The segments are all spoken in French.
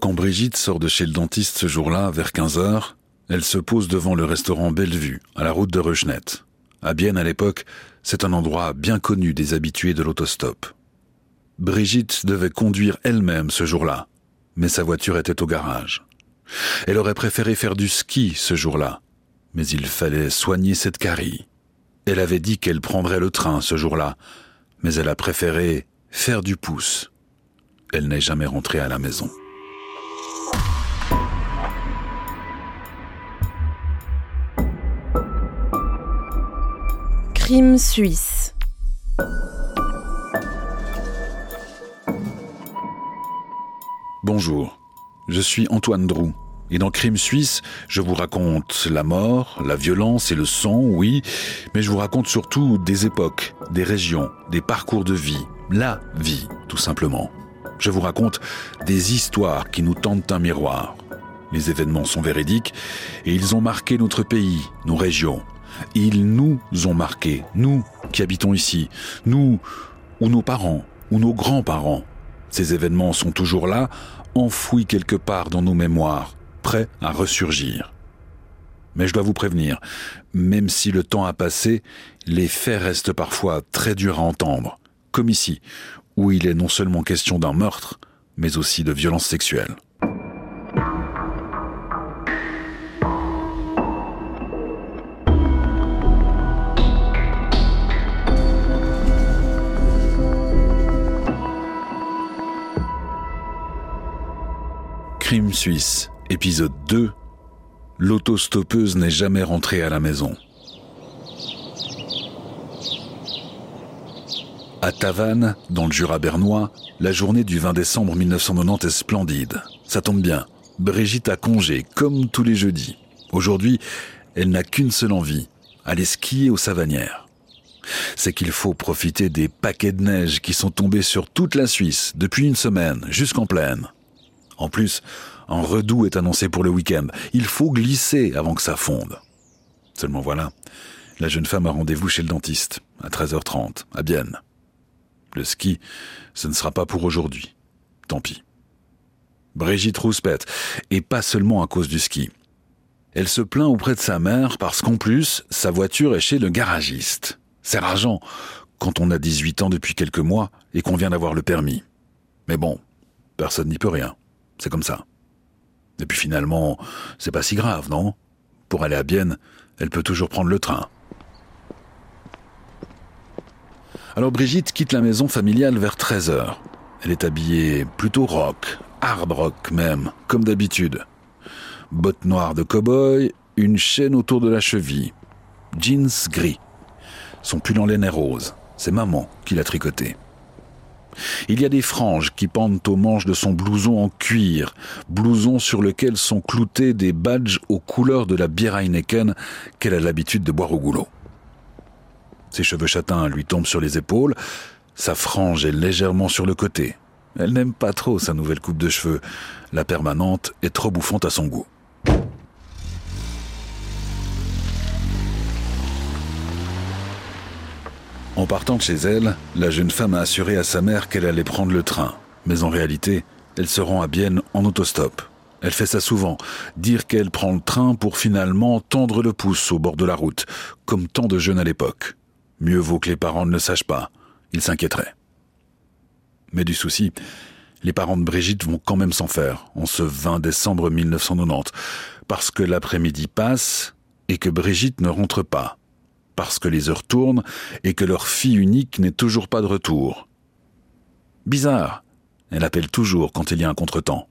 Quand Brigitte sort de chez le dentiste ce jour-là, vers 15h, elle se pose devant le restaurant Bellevue, à la route de Reuchnett. À Bienne, à l'époque, c'est un endroit bien connu des habitués de l'autostop. Brigitte devait conduire elle-même ce jour-là, mais sa voiture était au garage. Elle aurait préféré faire du ski ce jour-là, mais il fallait soigner cette carie. Elle avait dit qu'elle prendrait le train ce jour-là, mais elle a préféré faire du pouce. Elle n'est jamais rentrée à la maison. Crime suisse. Bonjour, je suis Antoine Drou. Et dans Crime Suisse, je vous raconte la mort, la violence et le sang, oui, mais je vous raconte surtout des époques, des régions, des parcours de vie, la vie, tout simplement. Je vous raconte des histoires qui nous tendent un miroir. Les événements sont véridiques et ils ont marqué notre pays, nos régions. Ils nous ont marqués, nous qui habitons ici, nous ou nos parents ou nos grands-parents. Ces événements sont toujours là, enfouis quelque part dans nos mémoires, prêts à ressurgir. Mais je dois vous prévenir, même si le temps a passé, les faits restent parfois très durs à entendre, comme ici, où il est non seulement question d'un meurtre, mais aussi de violences sexuelles. Crime suisse, épisode 2. L'autostoppeuse n'est jamais rentrée à la maison. À Tavannes, dans le Jura bernois, la journée du 20 décembre 1990 est splendide. Ça tombe bien. Brigitte a congé, comme tous les jeudis. Aujourd'hui, elle n'a qu'une seule envie, aller skier aux Savanières. C'est qu'il faut profiter des paquets de neige qui sont tombés sur toute la Suisse depuis une semaine, jusqu'en plaine. En plus, un redout est annoncé pour le week-end. Il faut glisser avant que ça fonde. Seulement voilà, la jeune femme a rendez-vous chez le dentiste, à 13h30, à Bienne. Le ski, ce ne sera pas pour aujourd'hui. Tant pis. Brigitte rouspète, et pas seulement à cause du ski. Elle se plaint auprès de sa mère parce qu'en plus, sa voiture est chez le garagiste. C'est rageant quand on a 18 ans depuis quelques mois et qu'on vient d'avoir le permis. Mais bon, personne n'y peut rien. C'est comme ça. Et puis finalement, c'est pas si grave, non? Pour aller à Bienne, elle peut toujours prendre le train. Alors Brigitte quitte la maison familiale vers 13h. Elle est habillée plutôt rock, hard rock même, comme d'habitude. Bottes noires de cow-boy, une chaîne autour de la cheville, jeans gris. Son pull en laine est rose. C'est maman qui l'a tricoté. Il y a des franges qui pendent aux manches de son blouson en cuir, blouson sur lequel sont cloutés des badges aux couleurs de la bière qu'elle a l'habitude de boire au goulot. Ses cheveux châtains lui tombent sur les épaules, sa frange est légèrement sur le côté. Elle n'aime pas trop sa nouvelle coupe de cheveux. La permanente est trop bouffante à son goût. En partant de chez elle, la jeune femme a assuré à sa mère qu'elle allait prendre le train. Mais en réalité, elle se rend à Bienne en autostop. Elle fait ça souvent, dire qu'elle prend le train pour finalement tendre le pouce au bord de la route, comme tant de jeunes à l'époque. Mieux vaut que les parents ne le sachent pas, ils s'inquiéteraient. Mais du souci, les parents de Brigitte vont quand même s'en faire en ce 20 décembre 1990, parce que l'après-midi passe et que Brigitte ne rentre pas parce que les heures tournent et que leur fille unique n'est toujours pas de retour. Bizarre. Elle appelle toujours quand il y a un contretemps.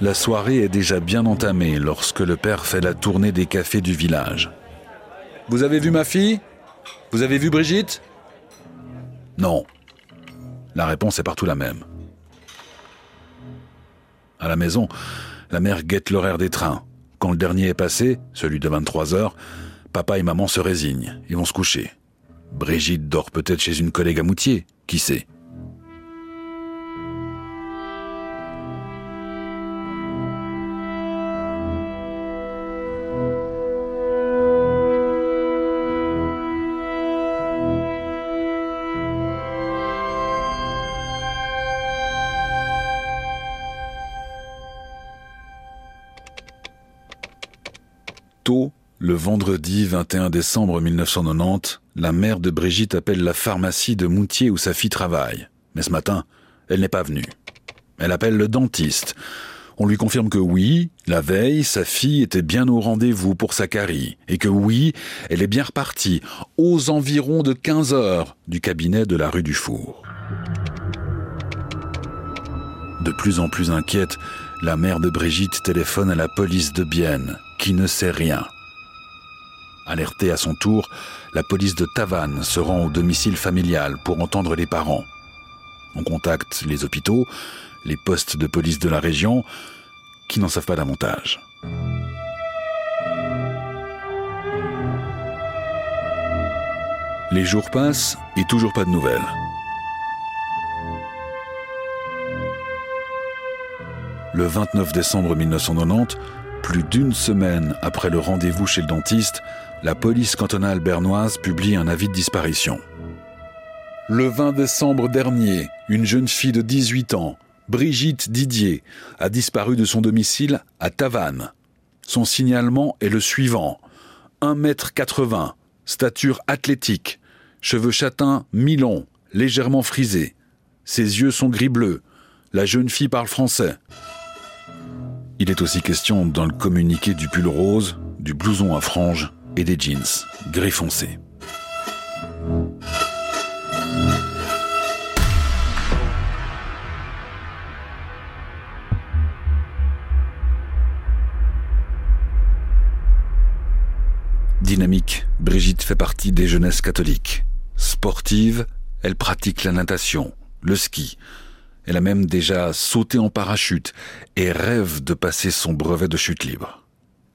La soirée est déjà bien entamée lorsque le père fait la tournée des cafés du village. Vous avez vu ma fille? Vous avez vu Brigitte? Non. La réponse est partout la même. À la maison, la mère guette l'horaire des trains. Quand le dernier est passé, celui de 23 heures, papa et maman se résignent et vont se coucher. Brigitte dort peut-être chez une collègue à Moutier, qui sait? Vendredi 21 décembre 1990, la mère de Brigitte appelle la pharmacie de Moutier où sa fille travaille. Mais ce matin, elle n'est pas venue. Elle appelle le dentiste. On lui confirme que oui, la veille, sa fille était bien au rendez-vous pour sa carie, et que oui, elle est bien repartie, aux environs de 15 heures, du cabinet de la rue du Four. De plus en plus inquiète, la mère de Brigitte téléphone à la police de Bienne, qui ne sait rien. Alertée à son tour, la police de Tavannes se rend au domicile familial pour entendre les parents. On contacte les hôpitaux, les postes de police de la région, qui n'en savent pas davantage. Les jours passent et toujours pas de nouvelles. Le 29 décembre 1990, plus d'une semaine après le rendez-vous chez le dentiste, la police cantonale bernoise publie un avis de disparition. Le 20 décembre dernier, une jeune fille de 18 ans, Brigitte Didier, a disparu de son domicile à Tavannes. Son signalement est le suivant. 1m80, stature athlétique, cheveux châtains mi-longs, légèrement frisés. Ses yeux sont gris-bleu. La jeune fille parle français. Il est aussi question dans le communiqué du pull rose, du blouson à franges et des jeans gris foncé. Dynamique, Brigitte fait partie des jeunesses catholiques. Sportive, elle pratique la natation, le ski, elle a même déjà sauté en parachute et rêve de passer son brevet de chute libre.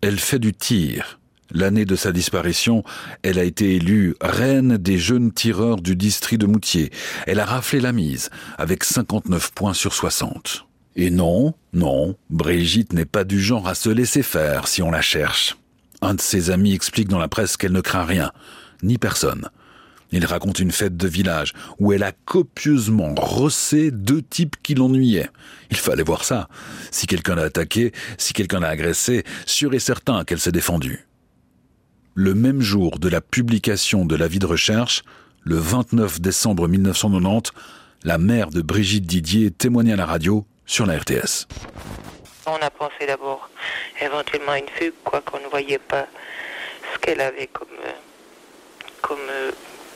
Elle fait du tir. L'année de sa disparition, elle a été élue reine des jeunes tireurs du district de Moutier. Elle a raflé la mise avec 59 points sur 60. Et non, non, Brigitte n'est pas du genre à se laisser faire si on la cherche. Un de ses amis explique dans la presse qu'elle ne craint rien, ni personne. Il raconte une fête de village où elle a copieusement rossé deux types qui l'ennuyaient. Il fallait voir ça. Si quelqu'un l'a attaqué, si quelqu'un l'a agressé, sûr et certain qu'elle s'est défendue. Le même jour de la publication de l'avis de recherche, le 29 décembre 1990, la mère de Brigitte Didier témoignait à la radio sur la RTS. On a pensé d'abord éventuellement une fugue, quoi qu'on ne voyait pas ce qu'elle avait comme, comme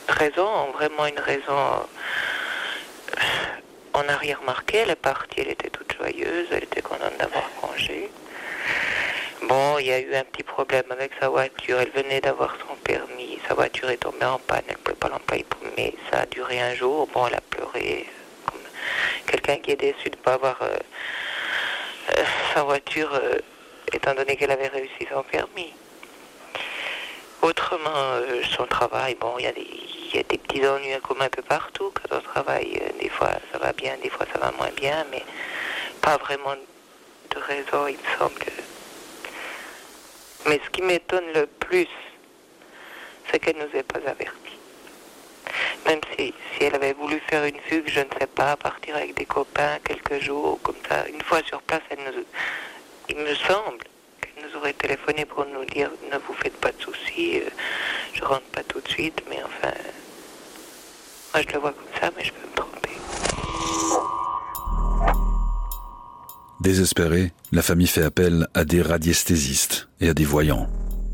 raison, vraiment une raison. On n'a rien elle est partie, elle était toute joyeuse, elle était contente d'avoir congé. Bon, il y a eu un petit problème avec sa voiture, elle venait d'avoir son permis, sa voiture est tombée en panne, elle ne pouvait pas l'employer, mais ça a duré un jour. Bon, elle a pleuré, comme quelqu'un qui est déçu de ne pas avoir euh, euh, sa voiture, étant donné qu'elle avait réussi son permis. Autrement, son travail, bon, il y a des il y a des petits ennuis comme un peu partout. Quand on travaille, euh, des fois ça va bien, des fois ça va moins bien, mais pas vraiment de raison, il me semble. Mais ce qui m'étonne le plus, c'est qu'elle ne nous ait pas avertis. Même si, si elle avait voulu faire une fugue, je ne sais pas, partir avec des copains quelques jours, comme ça, une fois sur place, elle nous, il me semble qu'elle nous aurait téléphoné pour nous dire ne vous faites pas de soucis, euh, je rentre pas tout de suite, mais enfin, moi, je le vois comme ça, mais je peux me tromper. Désespérée, la famille fait appel à des radiesthésistes et à des voyants.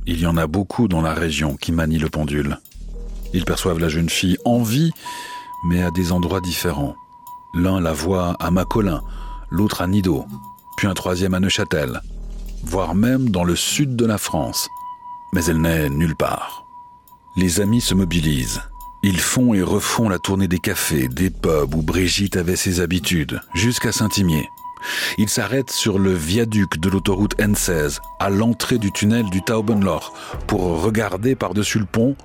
Il y en a beaucoup dans la région qui manient le pendule. Ils perçoivent la jeune fille en vie, mais à des endroits différents. L'un la voit à Macolin, l'autre à Nido, puis un troisième à Neuchâtel, voire même dans le sud de la France. Mais elle n'est nulle part. Les amis se mobilisent ils font et refont la tournée des cafés, des pubs où Brigitte avait ses habitudes, jusqu'à Saint-Imier. Ils s'arrêtent sur le viaduc de l'autoroute N16, à l'entrée du tunnel du Taubenloch, pour regarder par-dessus le pont,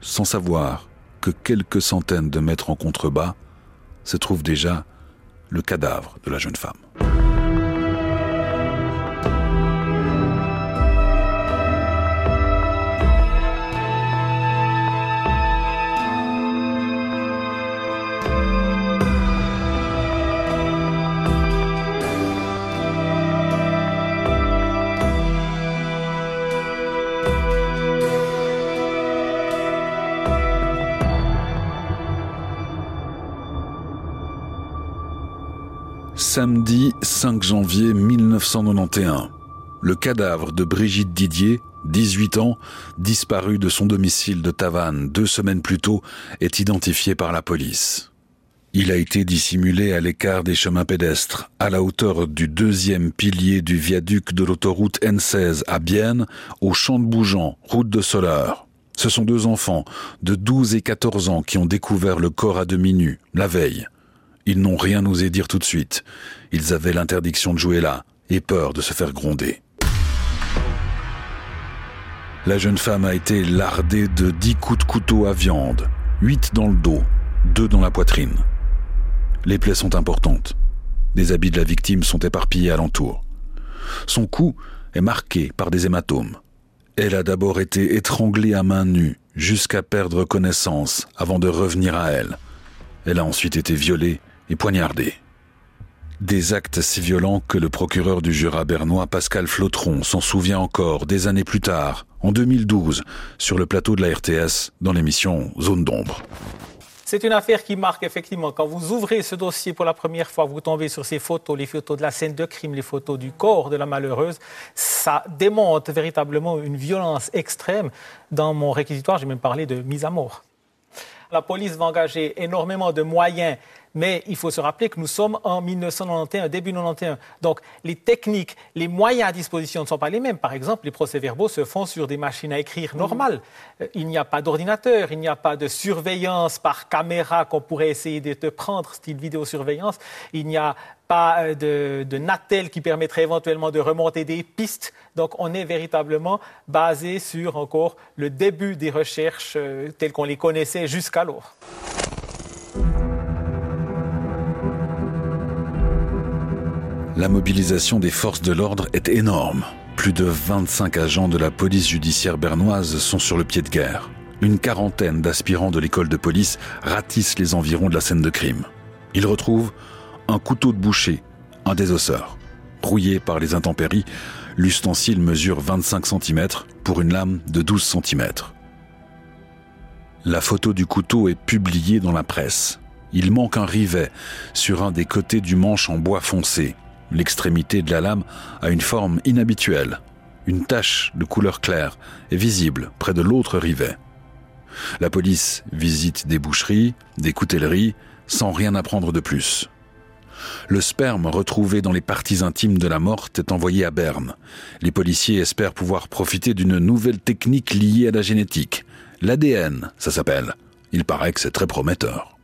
sans savoir que quelques centaines de mètres en contrebas se trouve déjà le cadavre de la jeune femme. Samedi 5 janvier 1991. Le cadavre de Brigitte Didier, 18 ans, disparu de son domicile de Tavannes deux semaines plus tôt, est identifié par la police. Il a été dissimulé à l'écart des chemins pédestres, à la hauteur du deuxième pilier du viaduc de l'autoroute N16 à Bienne, au champ de Bougeant, route de Soleure. Ce sont deux enfants de 12 et 14 ans qui ont découvert le corps à demi nu, la veille. Ils n'ont rien osé dire tout de suite. Ils avaient l'interdiction de jouer là et peur de se faire gronder. La jeune femme a été lardée de dix coups de couteau à viande, huit dans le dos, deux dans la poitrine. Les plaies sont importantes. Des habits de la victime sont éparpillés alentour. Son cou est marqué par des hématomes. Elle a d'abord été étranglée à main nue jusqu'à perdre connaissance avant de revenir à elle. Elle a ensuite été violée et poignardée. Des actes si violents que le procureur du Jura bernois Pascal Flotron s'en souvient encore des années plus tard, en 2012, sur le plateau de la RTS dans l'émission Zone d'ombre. C'est une affaire qui marque effectivement. Quand vous ouvrez ce dossier pour la première fois, vous tombez sur ces photos, les photos de la scène de crime, les photos du corps de la malheureuse. Ça démontre véritablement une violence extrême. Dans mon réquisitoire, j'ai même parlé de mise à mort. La police va engager énormément de moyens mais il faut se rappeler que nous sommes en 1991, début 1991. Donc, les techniques, les moyens à disposition ne sont pas les mêmes. Par exemple, les procès-verbaux se font sur des machines à écrire normales. Euh, il n'y a pas d'ordinateur, il n'y a pas de surveillance par caméra qu'on pourrait essayer de te prendre, style vidéosurveillance. Il n'y a pas euh, de, de Natel qui permettrait éventuellement de remonter des pistes. Donc, on est véritablement basé sur encore le début des recherches euh, telles qu'on les connaissait jusqu'alors. La mobilisation des forces de l'ordre est énorme. Plus de 25 agents de la police judiciaire bernoise sont sur le pied de guerre. Une quarantaine d'aspirants de l'école de police ratissent les environs de la scène de crime. Ils retrouvent un couteau de boucher, un désosseur. Brouillé par les intempéries, l'ustensile mesure 25 cm pour une lame de 12 cm. La photo du couteau est publiée dans la presse. Il manque un rivet sur un des côtés du manche en bois foncé. L'extrémité de la lame a une forme inhabituelle. Une tache de couleur claire est visible près de l'autre rivet. La police visite des boucheries, des coutelleries, sans rien apprendre de plus. Le sperme retrouvé dans les parties intimes de la morte est envoyé à Berne. Les policiers espèrent pouvoir profiter d'une nouvelle technique liée à la génétique. L'ADN, ça s'appelle. Il paraît que c'est très prometteur.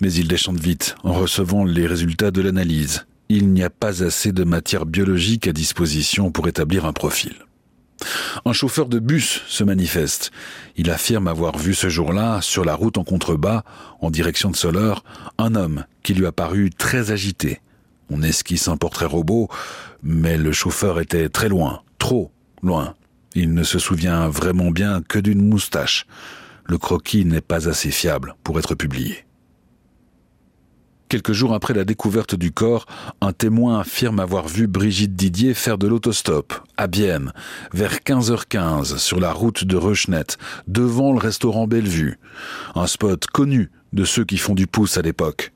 Mais ils déchantent vite en recevant les résultats de l'analyse il n'y a pas assez de matière biologique à disposition pour établir un profil. Un chauffeur de bus se manifeste. Il affirme avoir vu ce jour-là, sur la route en contrebas, en direction de Soleure, un homme qui lui a paru très agité. On esquisse un portrait robot, mais le chauffeur était très loin, trop loin. Il ne se souvient vraiment bien que d'une moustache. Le croquis n'est pas assez fiable pour être publié. Quelques jours après la découverte du corps, un témoin affirme avoir vu Brigitte Didier faire de l'autostop à Bienne vers 15h15 sur la route de Reuschnet, devant le restaurant Bellevue, un spot connu de ceux qui font du pouce à l'époque.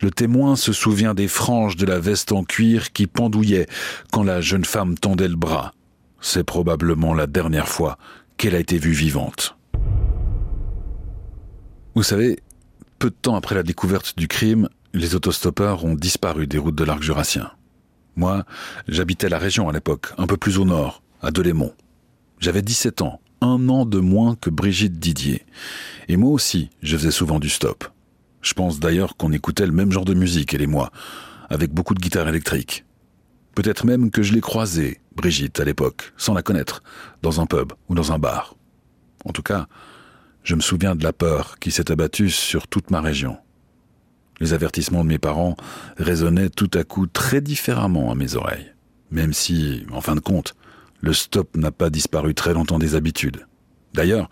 Le témoin se souvient des franges de la veste en cuir qui pendouillaient quand la jeune femme tendait le bras. C'est probablement la dernière fois qu'elle a été vue vivante. Vous savez, peu de temps après la découverte du crime, les autostoppeurs ont disparu des routes de l'arc jurassien. Moi, j'habitais la région à l'époque, un peu plus au nord, à Delémont. J'avais 17 ans, un an de moins que Brigitte Didier. Et moi aussi, je faisais souvent du stop. Je pense d'ailleurs qu'on écoutait le même genre de musique, elle et moi, avec beaucoup de guitares électriques. Peut-être même que je l'ai croisée, Brigitte, à l'époque, sans la connaître, dans un pub ou dans un bar. En tout cas, je me souviens de la peur qui s'est abattue sur toute ma région. Les avertissements de mes parents résonnaient tout à coup très différemment à mes oreilles, même si, en fin de compte, le stop n'a pas disparu très longtemps des habitudes. D'ailleurs,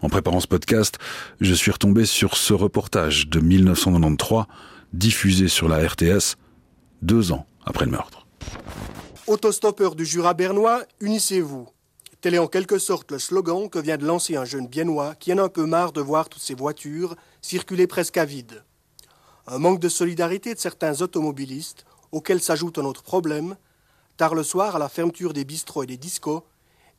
en préparant ce podcast, je suis retombé sur ce reportage de 1993, diffusé sur la RTS, deux ans après le meurtre. Autostoppeurs du Jura bernois, unissez-vous. Tel est en quelque sorte le slogan que vient de lancer un jeune biennois qui en a un peu marre de voir toutes ces voitures circuler presque à vide. Un manque de solidarité de certains automobilistes, auquel s'ajoute un autre problème. Tard le soir, à la fermeture des bistrots et des discos,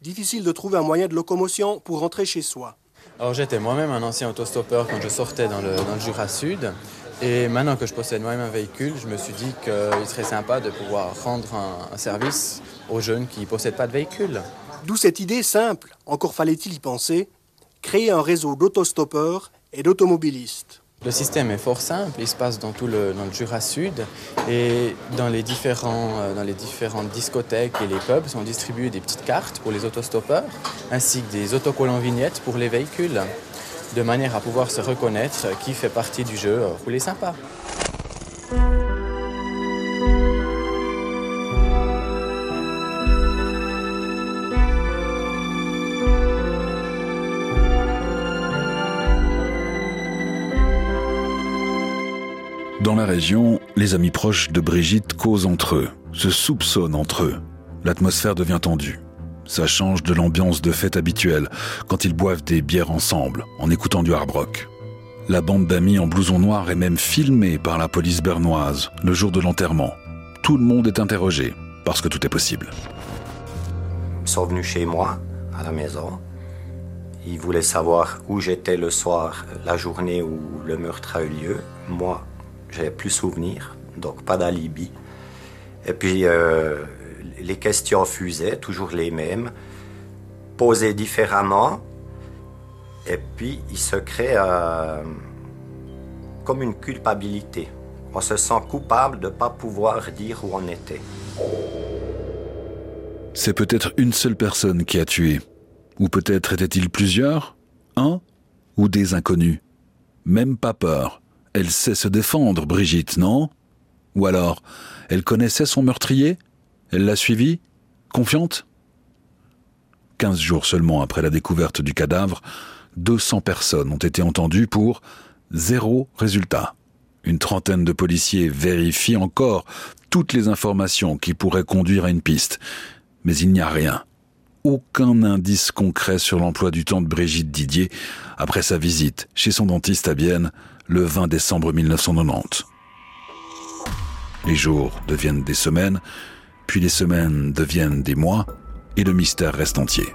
difficile de trouver un moyen de locomotion pour rentrer chez soi. Alors j'étais moi-même un ancien autostoppeur quand je sortais dans le, Jura Sud. Et maintenant que je possède moi-même un véhicule, je me suis dit qu'il serait sympa de pouvoir rendre un, service aux jeunes qui ne possèdent pas de véhicule. D'où cette idée simple, encore fallait-il y penser, créer un réseau d'autostoppeurs et d'automobilistes. Le système est fort simple, il se passe dans tout le, Jura Sud et dans les, différents, euh, dans les différentes discothèques et les pubs sont distribuées des petites cartes pour les autostoppeurs ainsi que des autocollants vignettes pour les véhicules de manière à pouvoir se reconnaître qui fait partie du jeu rouler sympa. Dans la région, les amis proches de Brigitte causent entre eux, se soupçonnent entre eux. L'atmosphère devient tendue. Ça change de l'ambiance de fête habituelle, quand ils boivent des bières ensemble, en écoutant du hard rock. La bande d'amis en blouson noir est même filmée par la police bernoise le jour de l'enterrement. Tout le monde est interrogé, parce que tout est possible. Ils sont venus chez moi, à la maison. Ils voulaient savoir où j'étais le soir, la journée où le meurtre a eu lieu. Moi, j'avais plus souvenir, donc pas d'alibi. Et puis euh, les questions fusaient, toujours les mêmes, posées différemment. Et puis il se crée euh, comme une culpabilité. On se sent coupable de ne pas pouvoir dire où on était. C'est peut-être une seule personne qui a tué. Ou peut-être était-il plusieurs Un Ou des inconnus Même pas peur. Elle sait se défendre, Brigitte, non? Ou alors, elle connaissait son meurtrier? Elle l'a suivi? Confiante? Quinze jours seulement après la découverte du cadavre, 200 personnes ont été entendues pour zéro résultat. Une trentaine de policiers vérifient encore toutes les informations qui pourraient conduire à une piste. Mais il n'y a rien. Aucun indice concret sur l'emploi du temps de Brigitte Didier après sa visite chez son dentiste à Bienne le 20 décembre 1990. Les jours deviennent des semaines, puis les semaines deviennent des mois, et le mystère reste entier.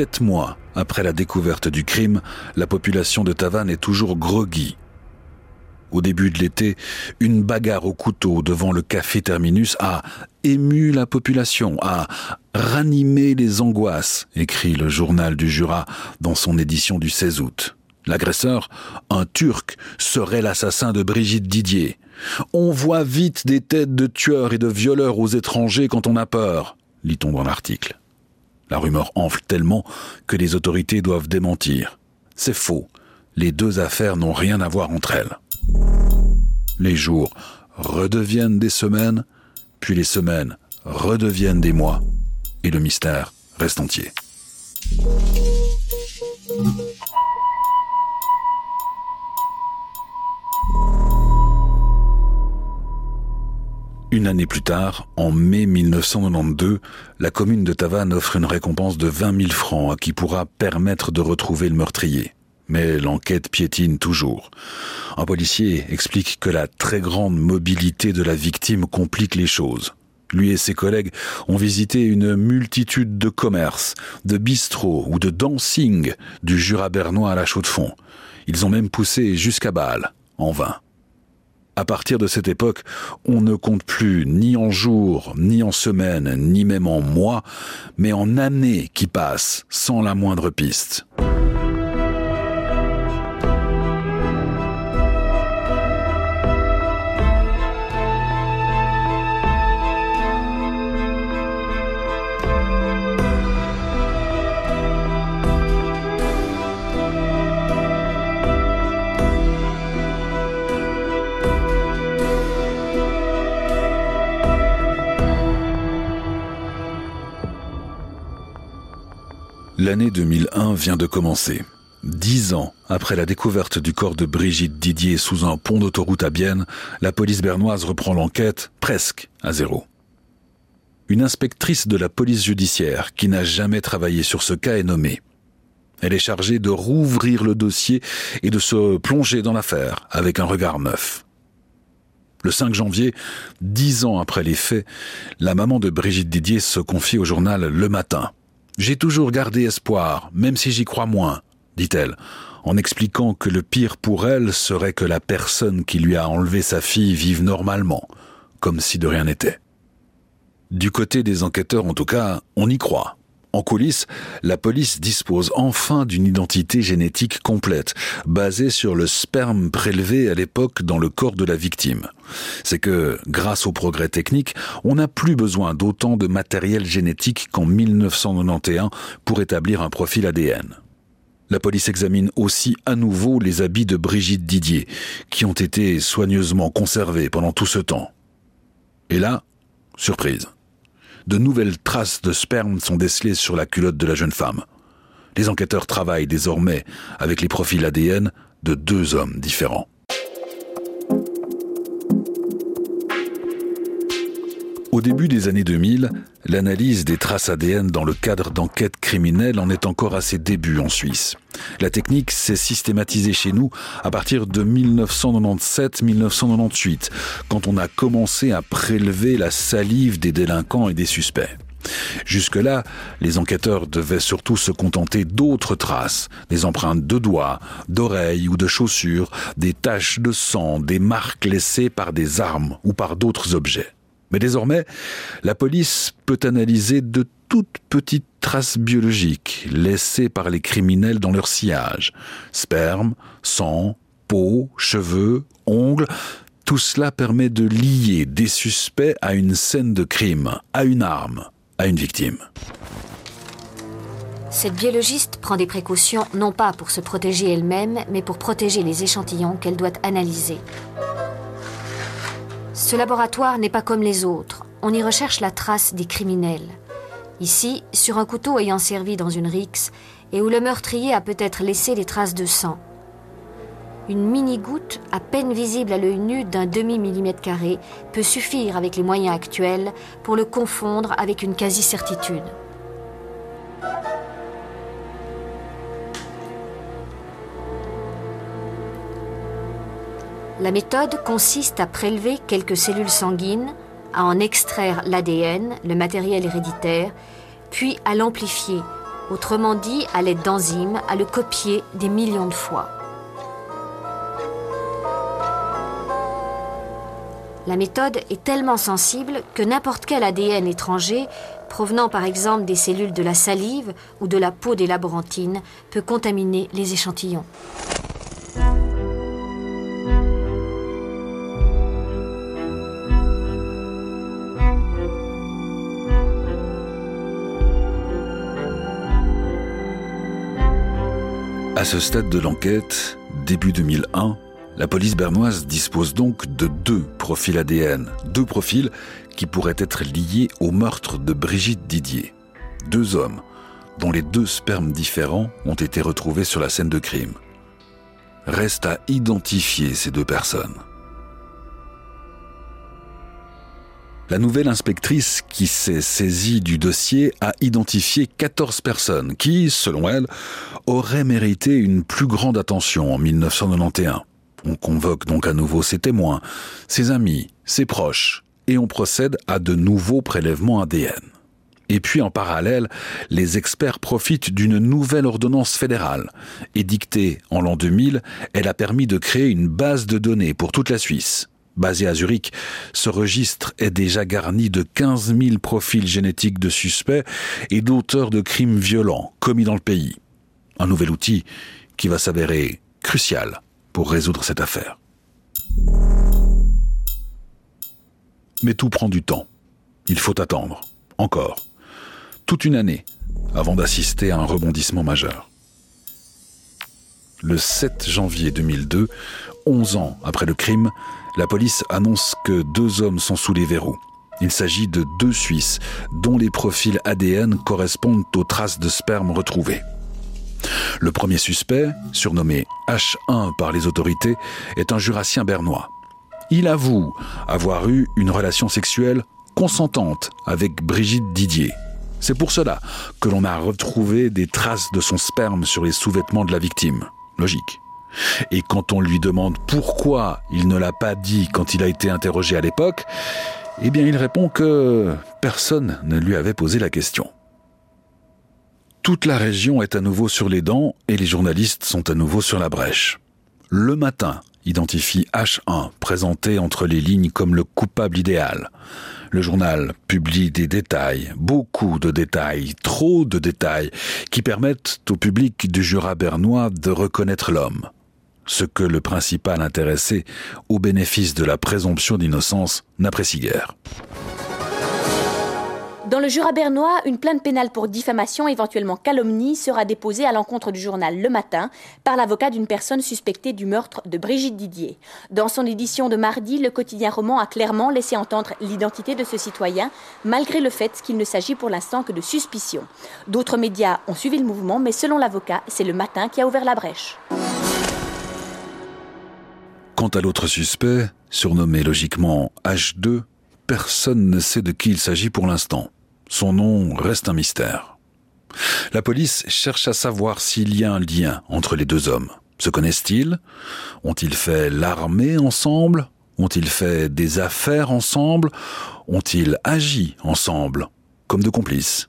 Sept mois après la découverte du crime, la population de Tavannes est toujours groggy. Au début de l'été, une bagarre au couteau devant le café Terminus a ému la population, a ranimé les angoisses, écrit le journal du Jura dans son édition du 16 août. L'agresseur, un Turc, serait l'assassin de Brigitte Didier. On voit vite des têtes de tueurs et de violeurs aux étrangers quand on a peur, lit-on dans l'article. La rumeur enfle tellement que les autorités doivent démentir. C'est faux. Les deux affaires n'ont rien à voir entre elles. Les jours redeviennent des semaines, puis les semaines redeviennent des mois, et le mystère reste entier. Une année plus tard, en mai 1992, la commune de Tavannes offre une récompense de 20 000 francs à qui pourra permettre de retrouver le meurtrier. Mais l'enquête piétine toujours. Un policier explique que la très grande mobilité de la victime complique les choses. Lui et ses collègues ont visité une multitude de commerces, de bistrots ou de dancing du Jura bernois à la Chaux-de-Fonds. Ils ont même poussé jusqu'à Bâle, en vain. À partir de cette époque, on ne compte plus ni en jours, ni en semaines, ni même en mois, mais en années qui passent sans la moindre piste. L'année 2001 vient de commencer. Dix ans après la découverte du corps de Brigitte Didier sous un pont d'autoroute à Bienne, la police bernoise reprend l'enquête presque à zéro. Une inspectrice de la police judiciaire qui n'a jamais travaillé sur ce cas est nommée. Elle est chargée de rouvrir le dossier et de se plonger dans l'affaire avec un regard neuf. Le 5 janvier, dix ans après les faits, la maman de Brigitte Didier se confie au journal Le Matin. J'ai toujours gardé espoir, même si j'y crois moins dit-elle, en expliquant que le pire pour elle serait que la personne qui lui a enlevé sa fille vive normalement, comme si de rien n'était. Du côté des enquêteurs, en tout cas, on y croit. En coulisses, la police dispose enfin d'une identité génétique complète, basée sur le sperme prélevé à l'époque dans le corps de la victime. C'est que, grâce au progrès technique, on n'a plus besoin d'autant de matériel génétique qu'en 1991 pour établir un profil ADN. La police examine aussi à nouveau les habits de Brigitte Didier, qui ont été soigneusement conservés pendant tout ce temps. Et là, surprise. De nouvelles traces de sperme sont décelées sur la culotte de la jeune femme. Les enquêteurs travaillent désormais avec les profils ADN de deux hommes différents. Au début des années 2000, l'analyse des traces ADN dans le cadre d'enquêtes criminelles en est encore à ses débuts en Suisse. La technique s'est systématisée chez nous à partir de 1997-1998, quand on a commencé à prélever la salive des délinquants et des suspects. Jusque-là, les enquêteurs devaient surtout se contenter d'autres traces, des empreintes de doigts, d'oreilles ou de chaussures, des taches de sang, des marques laissées par des armes ou par d'autres objets. Mais désormais, la police peut analyser de toutes petites traces biologiques laissées par les criminels dans leur sillage. Sperme, sang, peau, cheveux, ongles, tout cela permet de lier des suspects à une scène de crime, à une arme, à une victime. Cette biologiste prend des précautions non pas pour se protéger elle-même, mais pour protéger les échantillons qu'elle doit analyser. Ce laboratoire n'est pas comme les autres. On y recherche la trace des criminels. Ici, sur un couteau ayant servi dans une rixe et où le meurtrier a peut-être laissé des traces de sang. Une mini-goutte, à peine visible à l'œil nu d'un demi-millimètre carré, peut suffire avec les moyens actuels pour le confondre avec une quasi-certitude. La méthode consiste à prélever quelques cellules sanguines, à en extraire l'ADN, le matériel héréditaire, puis à l'amplifier, autrement dit à l'aide d'enzymes, à le copier des millions de fois. La méthode est tellement sensible que n'importe quel ADN étranger, provenant par exemple des cellules de la salive ou de la peau des laborantines, peut contaminer les échantillons. À ce stade de l'enquête, début 2001, la police bernoise dispose donc de deux profils ADN, deux profils qui pourraient être liés au meurtre de Brigitte Didier. Deux hommes dont les deux spermes différents ont été retrouvés sur la scène de crime. Reste à identifier ces deux personnes. La nouvelle inspectrice qui s'est saisie du dossier a identifié 14 personnes qui, selon elle, auraient mérité une plus grande attention en 1991. On convoque donc à nouveau ses témoins, ses amis, ses proches, et on procède à de nouveaux prélèvements ADN. Et puis en parallèle, les experts profitent d'une nouvelle ordonnance fédérale. Édictée en l'an 2000, elle a permis de créer une base de données pour toute la Suisse. Basé à Zurich, ce registre est déjà garni de 15 000 profils génétiques de suspects et d'auteurs de crimes violents commis dans le pays. Un nouvel outil qui va s'avérer crucial pour résoudre cette affaire. Mais tout prend du temps. Il faut attendre, encore, toute une année, avant d'assister à un rebondissement majeur. Le 7 janvier 2002, 11 ans après le crime, la police annonce que deux hommes sont sous les verrous. Il s'agit de deux Suisses dont les profils ADN correspondent aux traces de sperme retrouvées. Le premier suspect, surnommé H1 par les autorités, est un jurassien bernois. Il avoue avoir eu une relation sexuelle consentante avec Brigitte Didier. C'est pour cela que l'on a retrouvé des traces de son sperme sur les sous-vêtements de la victime. Logique. Et quand on lui demande pourquoi il ne l'a pas dit quand il a été interrogé à l'époque, eh bien il répond que personne ne lui avait posé la question. Toute la région est à nouveau sur les dents et les journalistes sont à nouveau sur la brèche. Le matin identifie H1, présenté entre les lignes comme le coupable idéal. Le journal publie des détails, beaucoup de détails, trop de détails, qui permettent au public du Jura bernois de reconnaître l'homme ce que le principal intéressé, au bénéfice de la présomption d'innocence, n'apprécie guère. Dans le Jura bernois, une plainte pénale pour diffamation, éventuellement calomnie, sera déposée à l'encontre du journal Le Matin par l'avocat d'une personne suspectée du meurtre de Brigitte Didier. Dans son édition de mardi, le quotidien roman a clairement laissé entendre l'identité de ce citoyen, malgré le fait qu'il ne s'agit pour l'instant que de suspicion. D'autres médias ont suivi le mouvement, mais selon l'avocat, c'est Le Matin qui a ouvert la brèche. Quant à l'autre suspect, surnommé logiquement H2, personne ne sait de qui il s'agit pour l'instant. Son nom reste un mystère. La police cherche à savoir s'il y a un lien entre les deux hommes. Se connaissent-ils? Ont-ils fait l'armée ensemble? Ont-ils fait des affaires ensemble? Ont-ils agi ensemble Comme de complices?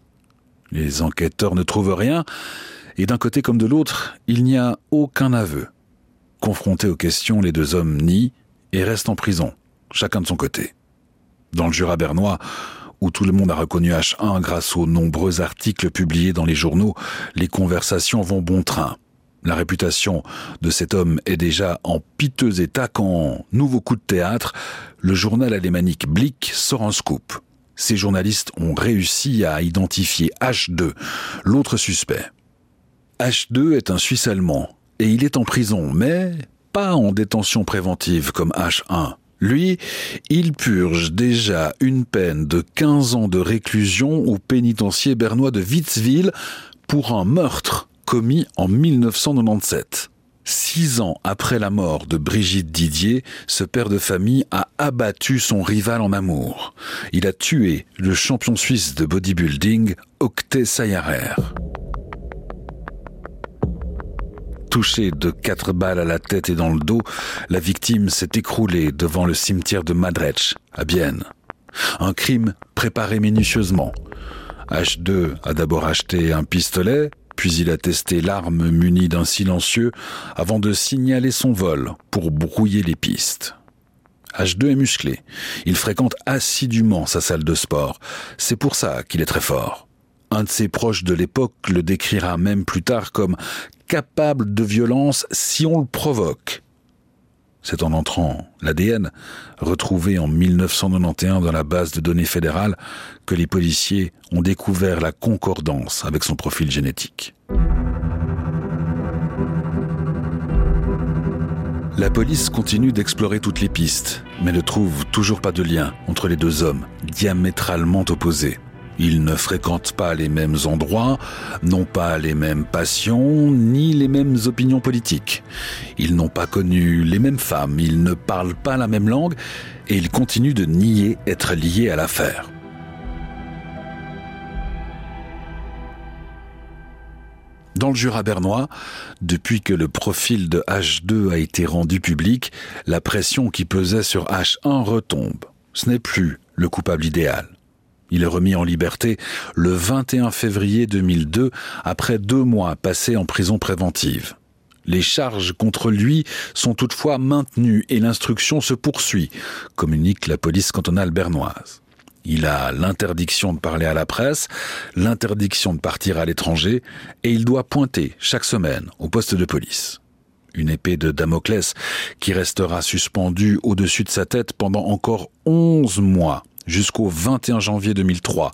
Les enquêteurs ne trouvent rien, et d'un côté comme de l'autre, il n'y a aucun aveu. Confrontés aux questions, les deux hommes nient et restent en prison, chacun de son côté. Dans le Jura bernois, où tout le monde a reconnu H1 grâce aux nombreux articles publiés dans les journaux, les conversations vont bon train. La réputation de cet homme est déjà en piteux état quand, nouveau coup de théâtre, le journal alémanique Blick sort un scoop. Ces journalistes ont réussi à identifier H2, l'autre suspect. H2 est un Suisse allemand, et il est en prison, mais pas en détention préventive comme H1. Lui, il purge déjà une peine de 15 ans de réclusion au pénitencier bernois de Witzwil pour un meurtre commis en 1997. Six ans après la mort de Brigitte Didier, ce père de famille a abattu son rival en amour. Il a tué le champion suisse de bodybuilding, Octet Sayarer. Touché de quatre balles à la tête et dans le dos, la victime s'est écroulée devant le cimetière de Madrech, à Bienne. Un crime préparé minutieusement. H2 a d'abord acheté un pistolet, puis il a testé l'arme munie d'un silencieux avant de signaler son vol pour brouiller les pistes. H2 est musclé. Il fréquente assidûment sa salle de sport. C'est pour ça qu'il est très fort. Un de ses proches de l'époque le décrira même plus tard comme capable de violence si on le provoque. C'est en entrant l'ADN, retrouvé en 1991 dans la base de données fédérale, que les policiers ont découvert la concordance avec son profil génétique. La police continue d'explorer toutes les pistes, mais ne trouve toujours pas de lien entre les deux hommes, diamétralement opposés. Ils ne fréquentent pas les mêmes endroits, n'ont pas les mêmes passions, ni les mêmes opinions politiques. Ils n'ont pas connu les mêmes femmes, ils ne parlent pas la même langue, et ils continuent de nier être liés à l'affaire. Dans le Jura bernois, depuis que le profil de H2 a été rendu public, la pression qui pesait sur H1 retombe. Ce n'est plus le coupable idéal. Il est remis en liberté le 21 février 2002 après deux mois passés en prison préventive. Les charges contre lui sont toutefois maintenues et l'instruction se poursuit, communique la police cantonale bernoise. Il a l'interdiction de parler à la presse, l'interdiction de partir à l'étranger, et il doit pointer chaque semaine au poste de police. Une épée de Damoclès qui restera suspendue au-dessus de sa tête pendant encore onze mois jusqu'au 21 janvier 2003,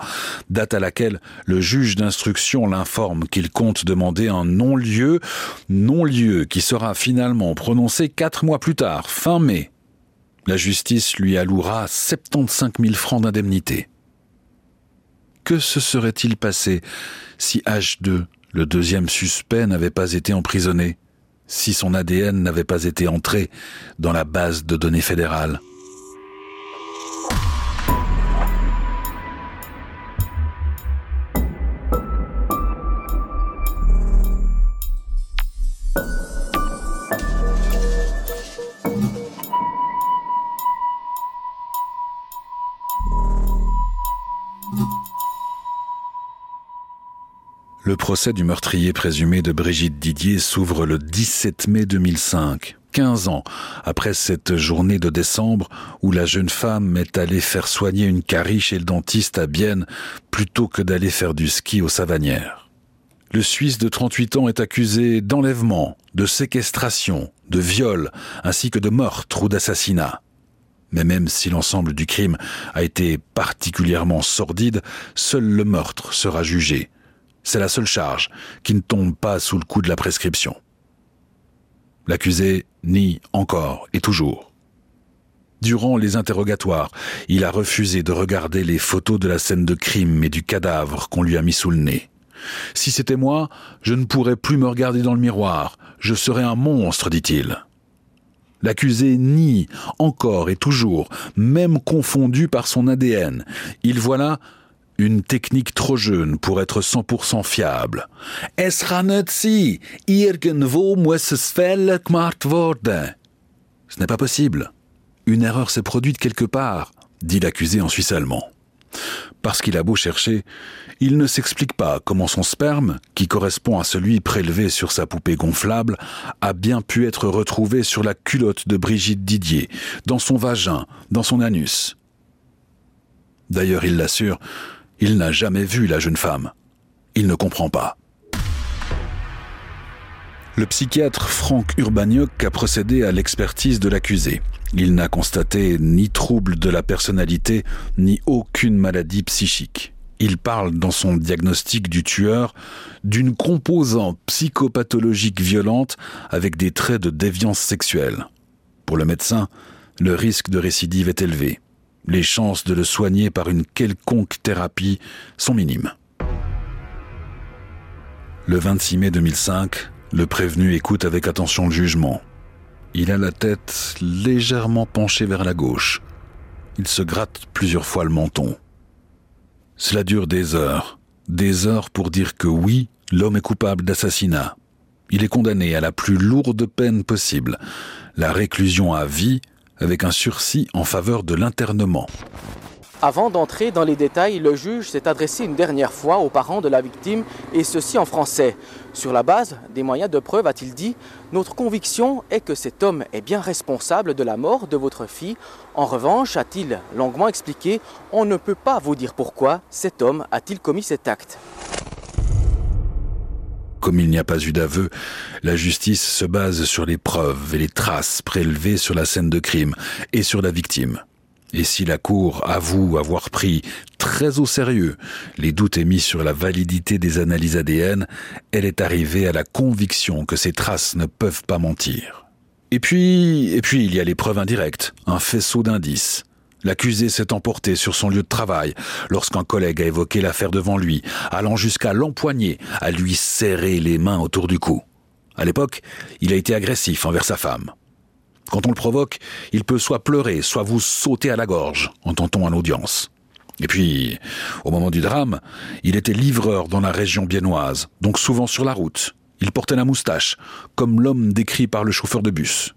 date à laquelle le juge d'instruction l'informe qu'il compte demander un non-lieu, non-lieu qui sera finalement prononcé quatre mois plus tard, fin mai. La justice lui allouera 75 000 francs d'indemnité. Que se serait-il passé si H2, le deuxième suspect, n'avait pas été emprisonné Si son ADN n'avait pas été entré dans la base de données fédérale Le procès du meurtrier présumé de Brigitte Didier s'ouvre le 17 mai 2005, 15 ans après cette journée de décembre où la jeune femme est allée faire soigner une carie chez le dentiste à Bienne plutôt que d'aller faire du ski aux Savanières. Le Suisse de 38 ans est accusé d'enlèvement, de séquestration, de viol, ainsi que de meurtre ou d'assassinat. Mais même si l'ensemble du crime a été particulièrement sordide, seul le meurtre sera jugé c'est la seule charge qui ne tombe pas sous le coup de la prescription. L'accusé nie encore et toujours. Durant les interrogatoires, il a refusé de regarder les photos de la scène de crime et du cadavre qu'on lui a mis sous le nez. Si c'était moi, je ne pourrais plus me regarder dans le miroir, je serais un monstre, dit-il. L'accusé nie encore et toujours, même confondu par son ADN. Il voit là une technique trop jeune pour être 100% fiable. Es sein. Irgendwo muss. Ce n'est pas possible. Une erreur s'est produite quelque part, dit l'accusé en suisse allemand. Parce qu'il a beau chercher, il ne s'explique pas comment son sperme, qui correspond à celui prélevé sur sa poupée gonflable, a bien pu être retrouvé sur la culotte de Brigitte Didier, dans son vagin, dans son anus. D'ailleurs, il l'assure, il n'a jamais vu la jeune femme. Il ne comprend pas. Le psychiatre Franck Urbagnoc a procédé à l'expertise de l'accusé. Il n'a constaté ni trouble de la personnalité, ni aucune maladie psychique. Il parle dans son diagnostic du tueur d'une composante psychopathologique violente avec des traits de déviance sexuelle. Pour le médecin, le risque de récidive est élevé les chances de le soigner par une quelconque thérapie sont minimes. Le 26 mai 2005, le prévenu écoute avec attention le jugement. Il a la tête légèrement penchée vers la gauche. Il se gratte plusieurs fois le menton. Cela dure des heures, des heures pour dire que oui, l'homme est coupable d'assassinat. Il est condamné à la plus lourde peine possible, la réclusion à vie avec un sursis en faveur de l'internement. Avant d'entrer dans les détails, le juge s'est adressé une dernière fois aux parents de la victime, et ceci en français. Sur la base des moyens de preuve, a-t-il dit, notre conviction est que cet homme est bien responsable de la mort de votre fille. En revanche, a-t-il longuement expliqué, on ne peut pas vous dire pourquoi cet homme a-t-il commis cet acte. Comme il n'y a pas eu d'aveu, la justice se base sur les preuves et les traces prélevées sur la scène de crime et sur la victime. Et si la Cour avoue avoir pris très au sérieux les doutes émis sur la validité des analyses ADN, elle est arrivée à la conviction que ces traces ne peuvent pas mentir. Et puis, et puis il y a les preuves indirectes, un faisceau d'indices. L'accusé s'est emporté sur son lieu de travail lorsqu'un collègue a évoqué l'affaire devant lui, allant jusqu'à l'empoigner, à lui serrer les mains autour du cou. À l'époque, il a été agressif envers sa femme. Quand on le provoque, il peut soit pleurer, soit vous sauter à la gorge, entend-on à l'audience. Et puis, au moment du drame, il était livreur dans la région biennoise, donc souvent sur la route. Il portait la moustache, comme l'homme décrit par le chauffeur de bus.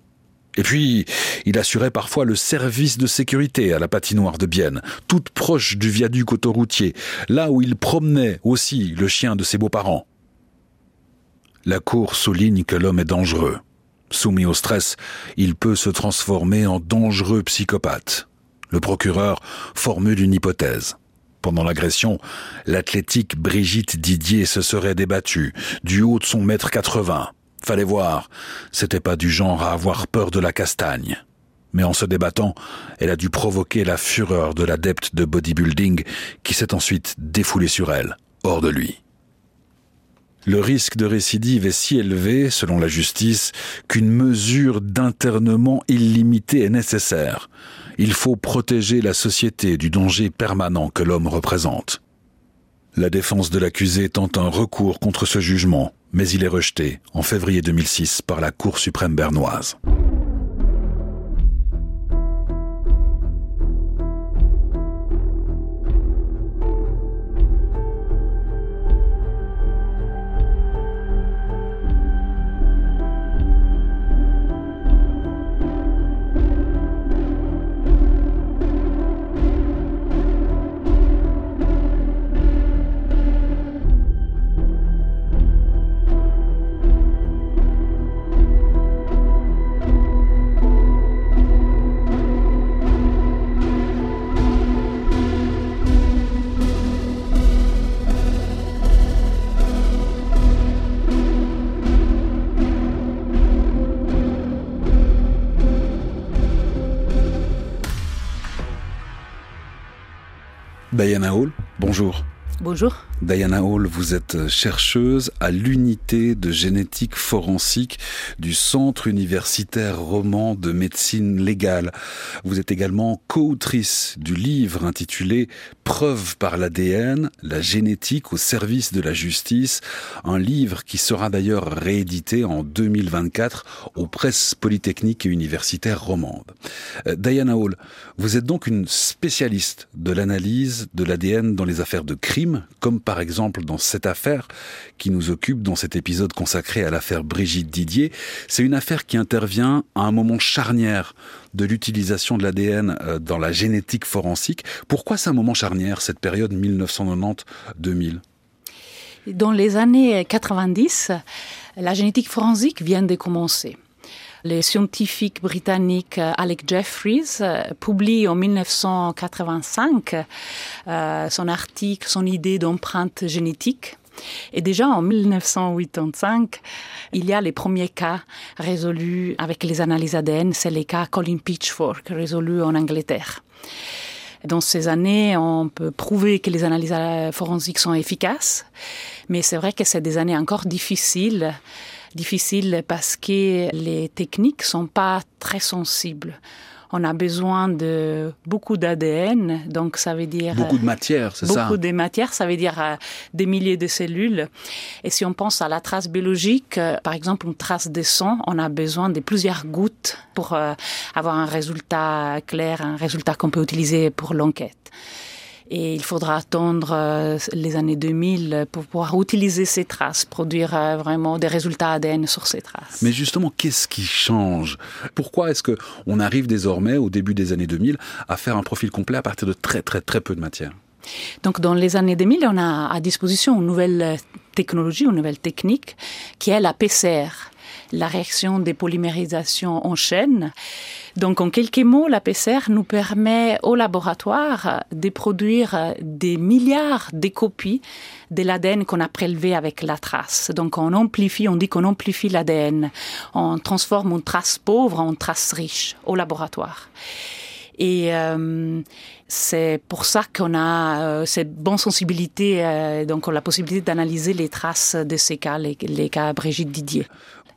Et puis, il assurait parfois le service de sécurité à la patinoire de Bienne, toute proche du viaduc autoroutier, là où il promenait aussi le chien de ses beaux-parents. La Cour souligne que l'homme est dangereux. Soumis au stress, il peut se transformer en dangereux psychopathe. Le procureur formule une hypothèse. Pendant l'agression, l'athlétique Brigitte Didier se serait débattue du haut de son mètre 80 Fallait voir, c'était pas du genre à avoir peur de la castagne. Mais en se débattant, elle a dû provoquer la fureur de l'adepte de bodybuilding qui s'est ensuite défoulé sur elle, hors de lui. Le risque de récidive est si élevé, selon la justice, qu'une mesure d'internement illimitée est nécessaire. Il faut protéger la société du danger permanent que l'homme représente. La défense de l'accusé tente un recours contre ce jugement, mais il est rejeté en février 2006 par la Cour suprême bernoise. Diana Hall, bonjour. Bonjour. Diana Hall, vous êtes chercheuse à l'unité de génétique forensique du Centre universitaire roman de médecine légale. Vous êtes également co-autrice du livre intitulé Preuve par l'ADN, la génétique au service de la justice, un livre qui sera d'ailleurs réédité en 2024 aux presses polytechniques et universitaires romandes. Euh, Diana Hall, vous êtes donc une spécialiste de l'analyse de l'ADN dans les affaires de crime, comme par exemple dans cette affaire qui nous occupe dans cet épisode consacré à l'affaire Brigitte Didier. C'est une affaire qui intervient à un moment charnière de l'utilisation de l'ADN euh, dans la génétique forensique. Pourquoi c'est un moment charnière, cette période 1990-2000 Dans les années 90, la génétique forensique vient de commencer. Le scientifique britannique euh, Alec Jeffries euh, publie en 1985 euh, son article, son idée d'empreinte génétique. Et déjà en 1985, il y a les premiers cas résolus avec les analyses ADN, c'est les cas Colin Pitchfork résolus en Angleterre. Dans ces années, on peut prouver que les analyses forensiques sont efficaces, mais c'est vrai que c'est des années encore difficiles difficile parce que les techniques sont pas très sensibles. On a besoin de beaucoup d'ADN, donc ça veut dire beaucoup de matière, c'est ça. Beaucoup de matière, ça veut dire euh, des milliers de cellules. Et si on pense à la trace biologique, euh, par exemple une trace de sang, on a besoin de plusieurs gouttes pour euh, avoir un résultat clair, un résultat qu'on peut utiliser pour l'enquête. Et il faudra attendre euh, les années 2000 pour pouvoir utiliser ces traces, produire euh, vraiment des résultats ADN sur ces traces. Mais justement, qu'est-ce qui change? Pourquoi est-ce que on arrive désormais, au début des années 2000, à faire un profil complet à partir de très très très peu de matière? Donc, dans les années 2000, on a à disposition une nouvelle technologie, une nouvelle technique, qui est la PCR, la réaction des polymérisations en chaîne. Donc, en quelques mots, la PCR nous permet au laboratoire de produire des milliards de copies de l'ADN qu'on a prélevé avec la trace. Donc, on amplifie, on dit qu'on amplifie l'ADN. On transforme une trace pauvre en trace riche au laboratoire. Et euh, c'est pour ça qu'on a euh, cette bonne sensibilité, euh, donc on a la possibilité d'analyser les traces de ces cas, les, les cas Brigitte Didier.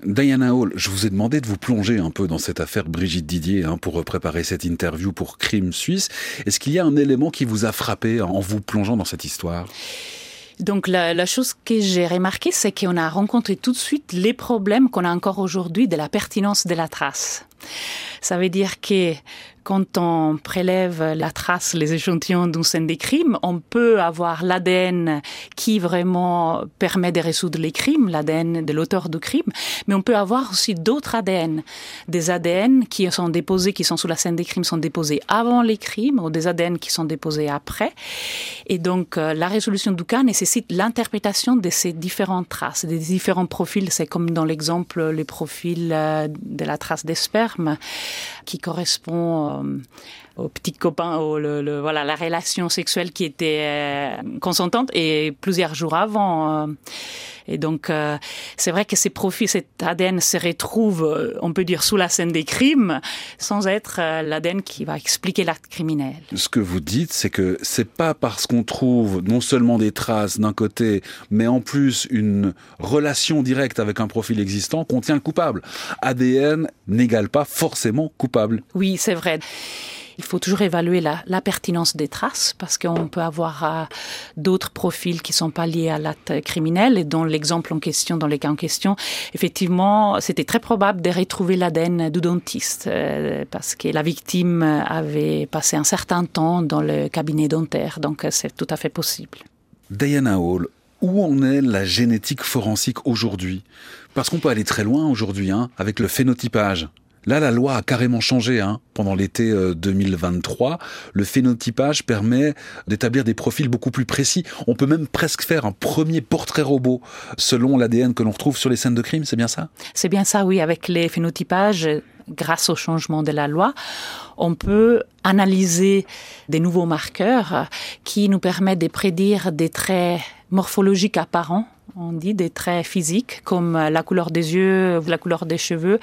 Diana Hall, je vous ai demandé de vous plonger un peu dans cette affaire Brigitte Didier hein, pour préparer cette interview pour Crime Suisse. Est-ce qu'il y a un élément qui vous a frappé en vous plongeant dans cette histoire? Donc la, la, chose que j'ai remarqué, c'est qu'on a rencontré tout de suite les problèmes qu'on a encore aujourd'hui de la pertinence de la trace. Ça veut dire que quand on prélève la trace, les échantillons d'une scène des crimes, on peut avoir l'ADN qui vraiment permet de résoudre les crimes, l'ADN de l'auteur du crime, mais on peut avoir aussi d'autres ADN, des ADN qui sont déposés, qui sont sous la scène des crimes, sont déposés avant les crimes, ou des ADN qui sont déposés après. Et donc, euh, la résolution du cas nécessite l'interprétation de ces différentes traces, des différents profils. C'est comme dans l'exemple, les profils euh, de la trace des qui correspond euh, au petit copain, au, le, voilà, la relation sexuelle qui était euh, consentante et plusieurs jours avant. Euh, Et donc, euh, c'est vrai que ces profils, cet ADN se retrouve, on peut dire, sous la scène des crimes, sans être euh, l'ADN qui va expliquer l'acte criminel. Ce que vous dites, c'est que c'est pas parce qu'on trouve non seulement des traces d'un côté, mais en plus une relation directe avec un profil existant qu'on tient le coupable. ADN n'égale pas forcément coupable. Oui, c'est vrai. Il faut toujours évaluer la, pertinence des traces parce qu'on peut avoir euh, d'autres profils qui sont pas liés à l'acte criminel. Et dans l'exemple en question, dans les cas en question, effectivement, c'était très probable de retrouver l'ADN du dentiste euh, parce que la victime avait passé un certain temps dans le cabinet dentaire. Donc, c'est tout à fait possible. Diana Hall, où en est la génétique forensique aujourd'hui? Parce qu'on peut aller très loin aujourd'hui hein, avec le phénotypage. Là, la loi a carrément changé. Hein. Pendant l'été 2023, euh, le phénotypage permet d'établir des profils beaucoup plus précis. On peut même presque faire un premier portrait robot selon l'ADN que l'on retrouve sur les scènes de crime. C'est bien ça? C'est bien ça, oui. Avec les phénotypages, grâce au changement de la loi, on peut analyser des nouveaux marqueurs qui nous permettent de prédire des traits morphologiques apparents on dit des traits physiques comme la couleur des yeux, la couleur des cheveux,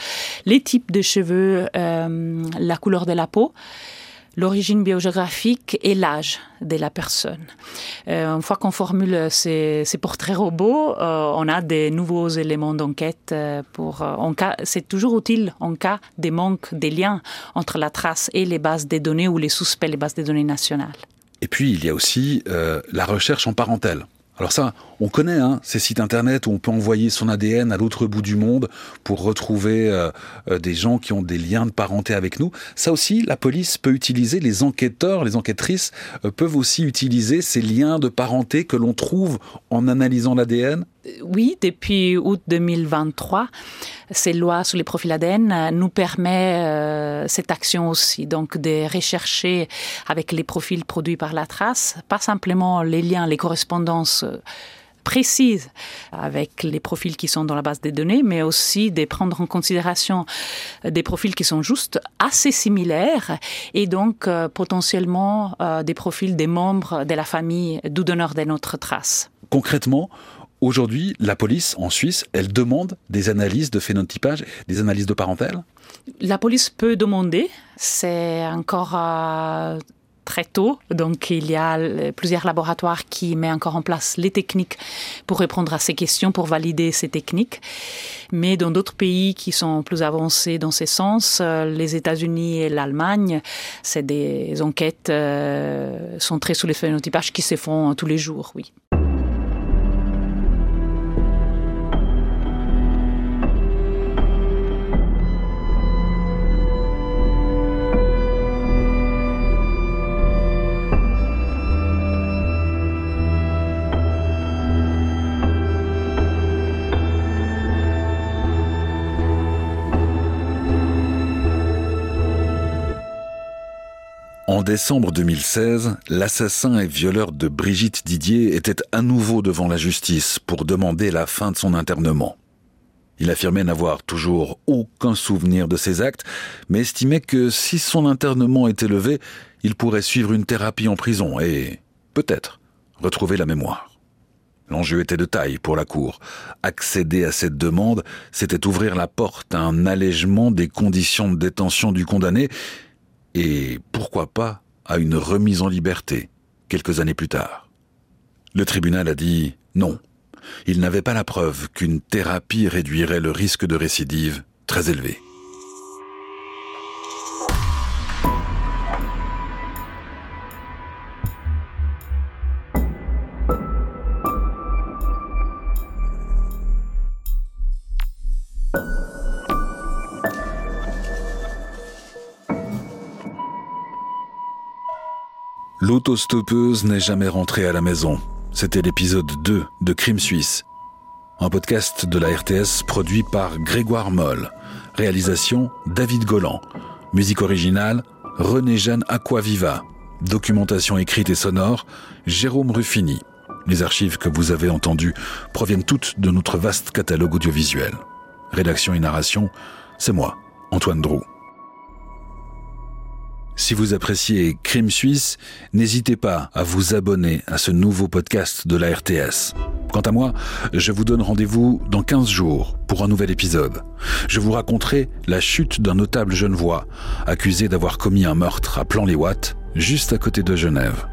les types de cheveux, euh, la couleur de la peau l'origine biogéographique et l'âge de la personne. Euh, une fois qu'on formule ces, portraits robots, euh, on a des nouveaux éléments d'enquête. pour, en cas, c'est toujours utile en cas de manque des liens entre la trace et les bases des données ou les suspects, les bases des données nationales. Et puis, il y a aussi la recherche en parentèle. Alors ça, on connaît hein, ces sites internet où on peut envoyer son ADN à l'autre bout du monde pour retrouver euh, euh, des gens qui ont des liens de parenté avec nous. Ça aussi, la police peut utiliser, les enquêteurs, les enquêtrices euh, peuvent aussi utiliser ces liens de parenté que l'on trouve en analysant l'ADN oui, depuis août 2023, ces lois sur les profils ADN nous permettent euh, cette action aussi, donc de rechercher avec les profils produits par la trace, pas simplement les liens, les correspondances précises avec les profils qui sont dans la base des données, mais aussi de prendre en considération des profils qui sont juste assez similaires et donc euh, potentiellement euh, des profils des membres de la famille d'où donneur de notre trace. Concrètement, Aujourd'hui, la police en Suisse, elle demande des analyses de phénotypage, des analyses de parentèle? La police peut demander. C'est encore euh, très tôt. Donc, il y a plusieurs laboratoires qui mettent encore en place les techniques pour répondre à ces questions, pour valider ces techniques. Mais dans d'autres pays qui sont plus avancés dans ce sens, euh, les États-Unis et l'Allemagne, c'est des enquêtes euh, centrées sur les phénotypages qui se font tous les jours, oui. Décembre 2016, l'assassin et violeur de Brigitte Didier était à nouveau devant la justice pour demander la fin de son internement. Il affirmait n'avoir toujours aucun souvenir de ses actes, mais estimait que si son internement était levé, il pourrait suivre une thérapie en prison et, peut-être, retrouver la mémoire. L'enjeu était de taille pour la Cour. Accéder à cette demande, c'était ouvrir la porte à un allègement des conditions de détention du condamné et pourquoi pas à une remise en liberté quelques années plus tard. Le tribunal a dit non. Il n'avait pas la preuve qu'une thérapie réduirait le risque de récidive très élevé. L'autostoppeuse n'est jamais rentrée à la maison. C'était l'épisode 2 de Crime Suisse. Un podcast de la RTS produit par Grégoire Moll. Réalisation David Golland. Musique originale René-Jeanne Aquaviva. Documentation écrite et sonore Jérôme Ruffini. Les archives que vous avez entendues proviennent toutes de notre vaste catalogue audiovisuel. Rédaction et narration, c'est moi, Antoine Drou. Si vous appréciez Crime Suisse, n'hésitez pas à vous abonner à ce nouveau podcast de la RTS. Quant à moi, je vous donne rendez-vous dans 15 jours pour un nouvel épisode. Je vous raconterai la chute d'un notable genevois accusé d'avoir commis un meurtre à Plan-les-Ouates, juste à côté de Genève.